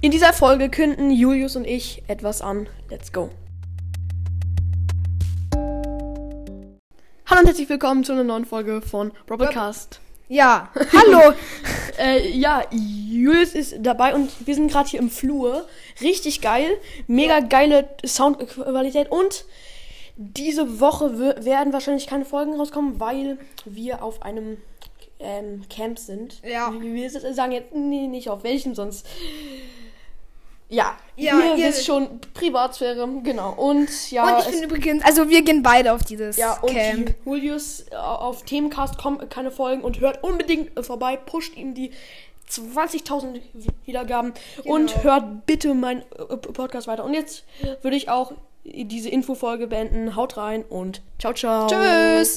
In dieser Folge künden Julius und ich etwas an. Let's go. Hallo und herzlich willkommen zu einer neuen Folge von Broadcast. Ja, hallo. Äh, ja, Julius ist dabei und wir sind gerade hier im Flur. Richtig geil. Mega geile Soundqualität und diese Woche werden wahrscheinlich keine Folgen rauskommen, weil wir auf einem ähm, Camp sind. Ja. Wir sagen jetzt nee, nicht auf welchem, sonst. Ja, Ja, ihr ihr- wisst schon, Privatsphäre, genau. Und ja, Und ich bin übrigens, also wir gehen beide auf dieses ja, und Camp. Julius äh, auf Themencast kommen keine Folgen und hört unbedingt vorbei, pusht ihm die 20.000 Wiedergaben Genau. und hört bitte meinen äh, Podcast weiter. Und jetzt würde ich auch diese Infofolge beenden. Haut rein und ciao, ciao. Tschüss.